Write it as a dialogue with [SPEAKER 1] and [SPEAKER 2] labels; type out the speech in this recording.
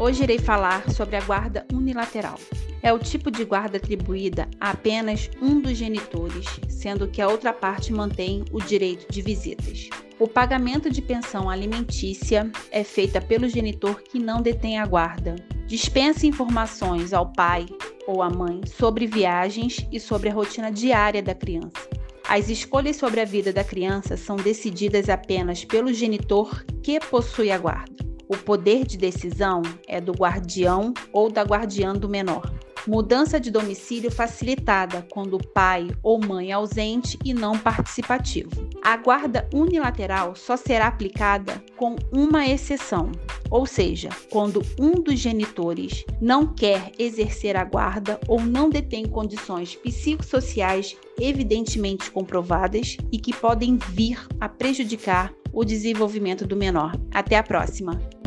[SPEAKER 1] Hoje irei falar sobre a guarda unilateral. É o tipo de guarda atribuída a apenas um dos genitores, sendo que a outra parte mantém o direito de visitas. O pagamento de pensão alimentícia é feita pelo genitor que não detém a guarda. Dispensa informações ao pai ou à mãe sobre viagens e sobre a rotina diária da criança. As escolhas sobre a vida da criança são decididas apenas pelo genitor que possui a guarda. O poder de decisão é do guardião ou da guardiã do menor. Mudança de domicílio facilitada quando o pai ou mãe é ausente e não participativo. A guarda unilateral só será aplicada com uma exceção, ou seja, quando um dos genitores não quer exercer a guarda ou não detém condições psicossociais evidentemente comprovadas e que podem vir a prejudicar o desenvolvimento do menor. Até a próxima!